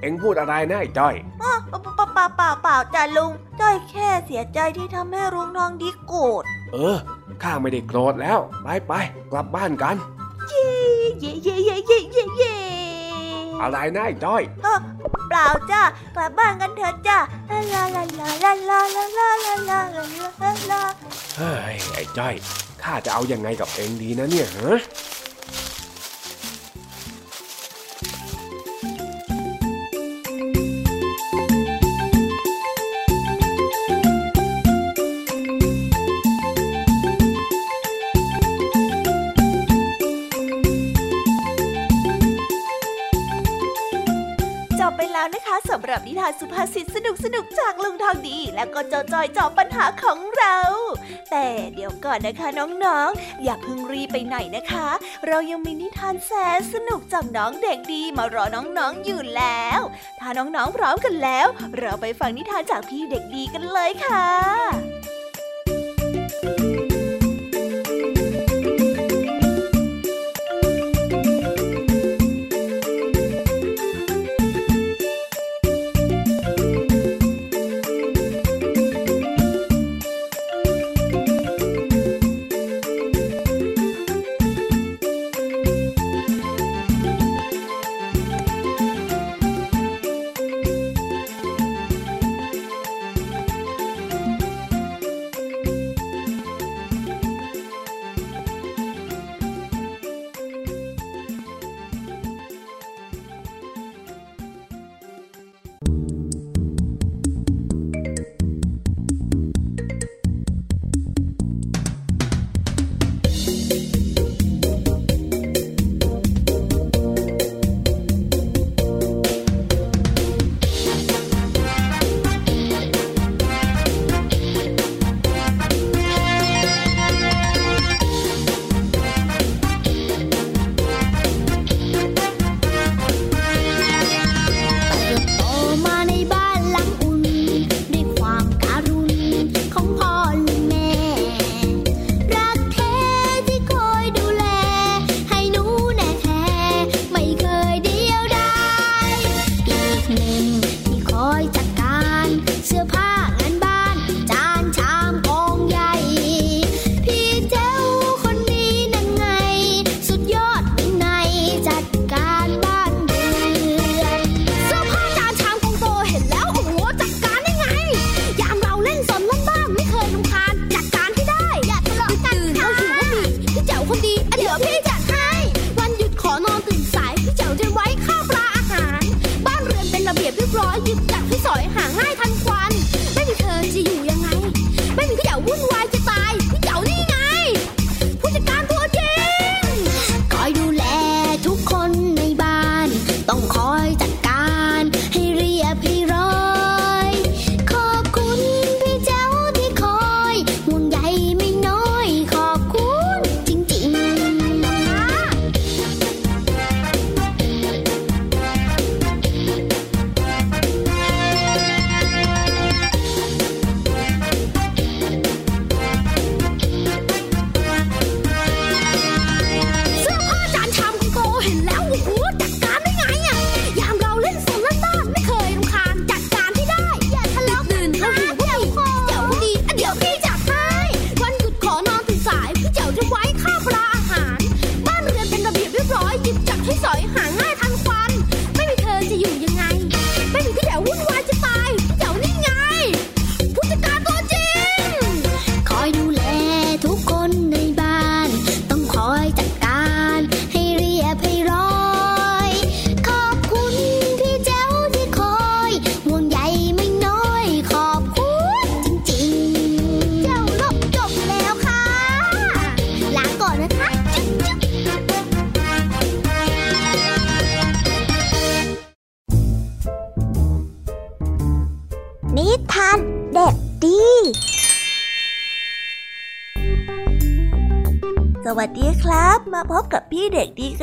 เอ็งพูดอะไรนะไอ้จ้อยอ้อเปล่าเปล่าเปล่าเปล่าจ้ะลุง จอยแค่เสียใจที่ทำให้ลุงทองดีโกรธ เออ ข้าไม่ได้โกรธแล้ว ไปไปกลับบ้านกัน เย่เย่เย่เย่เย่เย่เย่อะไรนะไอ้จ้อยเออเปล่าจ้ะกลับบ้านกันเถอะจ้ะลาลาลาลาลาลาลาลาลาลาลาลาเฮ้ยไอ้จ้อยข้าจะเอายังไงกับเองดีนะเนี่ยฮะ นุกสนุกจากลุงทองดีและก็จอจอยจอบปัญหาของเรา แต่เดี๋ยวก่อนนะคะน้องๆอย่าเพิ่งรีไปไหนนะคะ เรายังมีนิทานแสนสนุกจากน้องเด็กดีมารอน้องๆอยู่แล้ว ถ้าน้องๆพร้อมกันแล้ว เราไปฟังนิทานจากพี่เด็กดีกันเลยค่ะ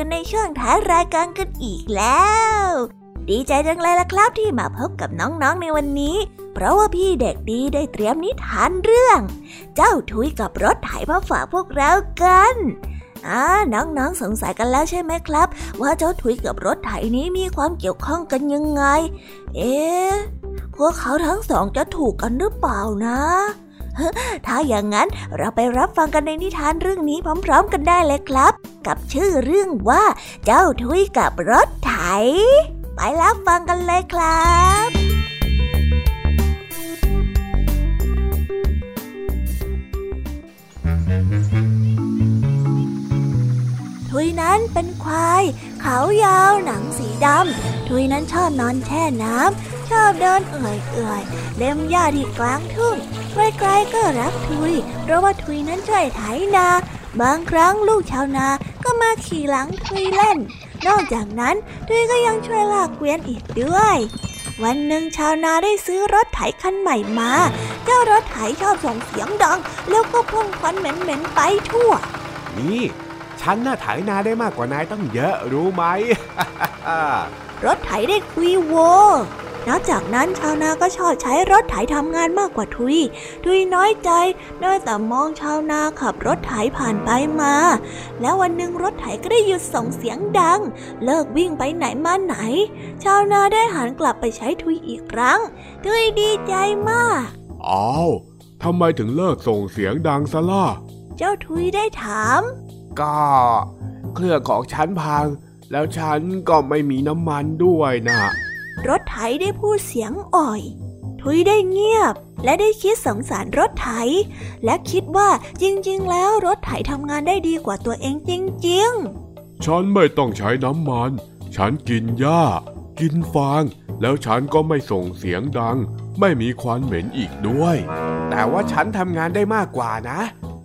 กันในช่วงท้ายรายการกันอีกแล้ว ดีใจจังเลยล่ะครับที่มาพบกับน้องๆในวันนี้ เพราะว่าพี่เด็กดีได้เตรียมนิทานเรื่อง เจ้าทุยกับรถไถมาฝากพวกเรากันอ่าน้องๆสงสัยกันแล้วใช่ไหมครับ ว่าเจ้าทุยกับรถไถนี้มีความเกี่ยวข้องกันยังไง เอ๊ะพวกเขาทั้งสองจะถูกกันหรือเปล่านะ ถ้าอย่างนั้นเราไปรับฟังกันในนิทานเรื่องนี้พร้อม ๆ กันได้เลยครับ กับชื่อเรื่องว่า เจ้าทุยกับรถไถ ไปรับฟังกันเลยครับทุยนั้นเป็นควายเขายาวหนังสีดำทุยนั้นชอบนอนแช่น้ำ ชอบเดินเอื่อยๆเล็มหญ้าที่กลางทุ่งใครๆก็รักทุย เพราะว่าทุยนั้นช่วยไถนา บางครั้งลูกชาวนาก็มาขี่หลังทุยเล่น นอกจากนั้นทุยก็ยังช่วยลากเกวียนอีกด้วย วันหนึ่งชาวนาได้ซื้อรถไถคันใหม่มา เจ้ารถไถชอบส่งเสียงดัง แล้วก็พ่นควันเหม็นๆไปทั่ว นี่ฉันน่าไถนาได้มากกว่านายตั้งเยอะรู้ไหม รถไถได้คุยโว นอกจากนั้นชาวนาก็ชอบใช้รถไถทำงานมากกว่าทุย ทุยน้อยใจได้แต่มองชาวนาขับรถไถผ่านไปมา แล้ววันหนึ่งรถไถก็ได้หยุดส่งเสียงดัง เลิกวิ่งไปไหนมาไหน ชาวนาได้หันกลับไปใช้ทุยอีกครั้ง ทุยดีใจมากอ้าวทำไมถึงเลิกส่งเสียงดังซะล่ะ เจ้าทุยได้ถาม ก็เครื่องของฉันพัง แล้วฉันก็ไม่มีน้ำมันด้วยนะ รถไถได้พูดเสียงอ่อย ทุยได้เงียบ และได้คิดสงสารรถไถ และคิดว่าจริงๆ แล้วรถไถทำงานได้ดีกว่าตัวเองจริงฉันไม่ต้องใช้น้ำมัน ฉันกินหญ้า กินฟาง แล้วฉันก็ไม่ส่งเสียงดัง ไม่มีควันเหม็นอีกด้วย แต่ว่าฉันทำงานได้มากกว่านะ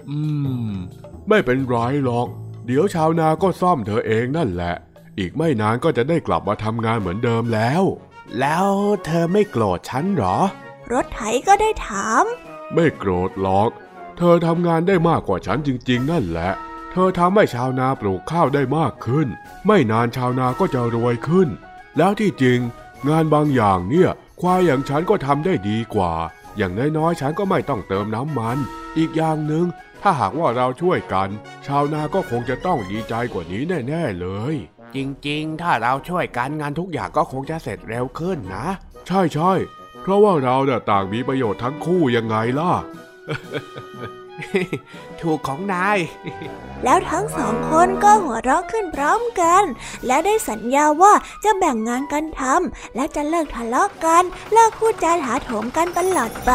อืม ไม่เป็นไรหรอก เดี๋ยวชาวนาก็ซ่อมเธอเองนั่นแหละ อีกไม่นานก็จะได้กลับมาทำงานเหมือนเดิมแล้ว แล้วเธอไม่โกรธฉันเหรอๆรถไถก็ได้ถาม ไม่โกรธหรอก เธอทำงานได้มากกว่าฉันจริง ๆ นั่นแหละ เธอทำให้ชาวนาปลูกข้าวได้มากขึ้น ไม่นานชาวนาก็จะรวยขึ้น แล้วที่จริง งานบางอย่างเนี่ยควายอย่างฉันก็ทำได้ดีกว่า อย่างน้อยๆฉันก็ไม่ต้องเติมน้ำมัน อีกอย่างหนึ่งถ้าหากว่าเราช่วยกัน ชาวนาก็คงจะต้องดีใจกว่านี้แน่ ๆ เลย จริง ๆ ถ้าเราช่วยกันงานทุกอย่างก็คงจะเสร็จเร็วขึ้นนะ ใช่ใช่ๆเพราะว่าเราเนี่ยต่างมีประโยชน์ทั้งคู่ยังไงล่ะ ถูกของนาย แล้วทั้งสองคนก็หัวเราะขึ้นพร้อมกัน และได้สัญญาว่าจะแบ่งงานกันทำและจะเลิกทะเลาะกัน เลิกพูดจาถาโถมกันตลอดไป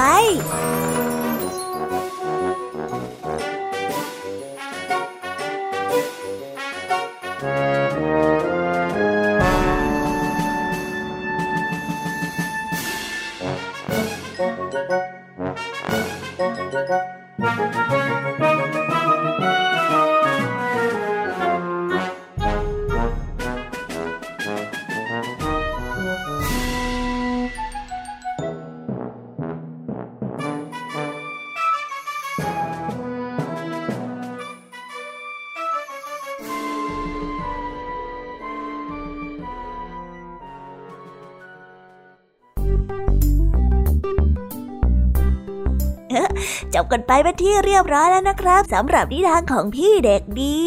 กันไปเป็นที่เรียบร้อยแล้วนะครับสำหรับนิทานของพี่เด็กดี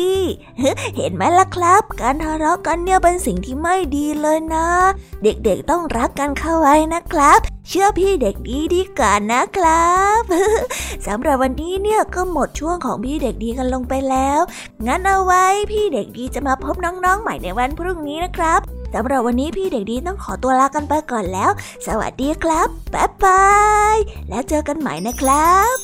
เห็นไหมล่ะครับ การทะเลาะกันเนี่ยเป็นสิ่งที่ไม่ดีเลยนะ เด็กๆต้องรักกันเข้าไว้นะครับ เชื่อพี่เด็กดีดีกว่านะครับสำหรับวันนี้เนี่ยก็หมดช่วงของพี่เด็กดีกันลงไปแล้ว งั้นเอาไว้พี่เด็กดีจะมาพบน้องๆ ใหม่ในวันพรุ่งนี้นะครับสำหรับวันนี้พี่เด็กดีต้องขอตัวลากันไปก่อนแล้ว สวัสดีครับ บ๊ายบาย แล้วเจอกันใหม่นะครับ「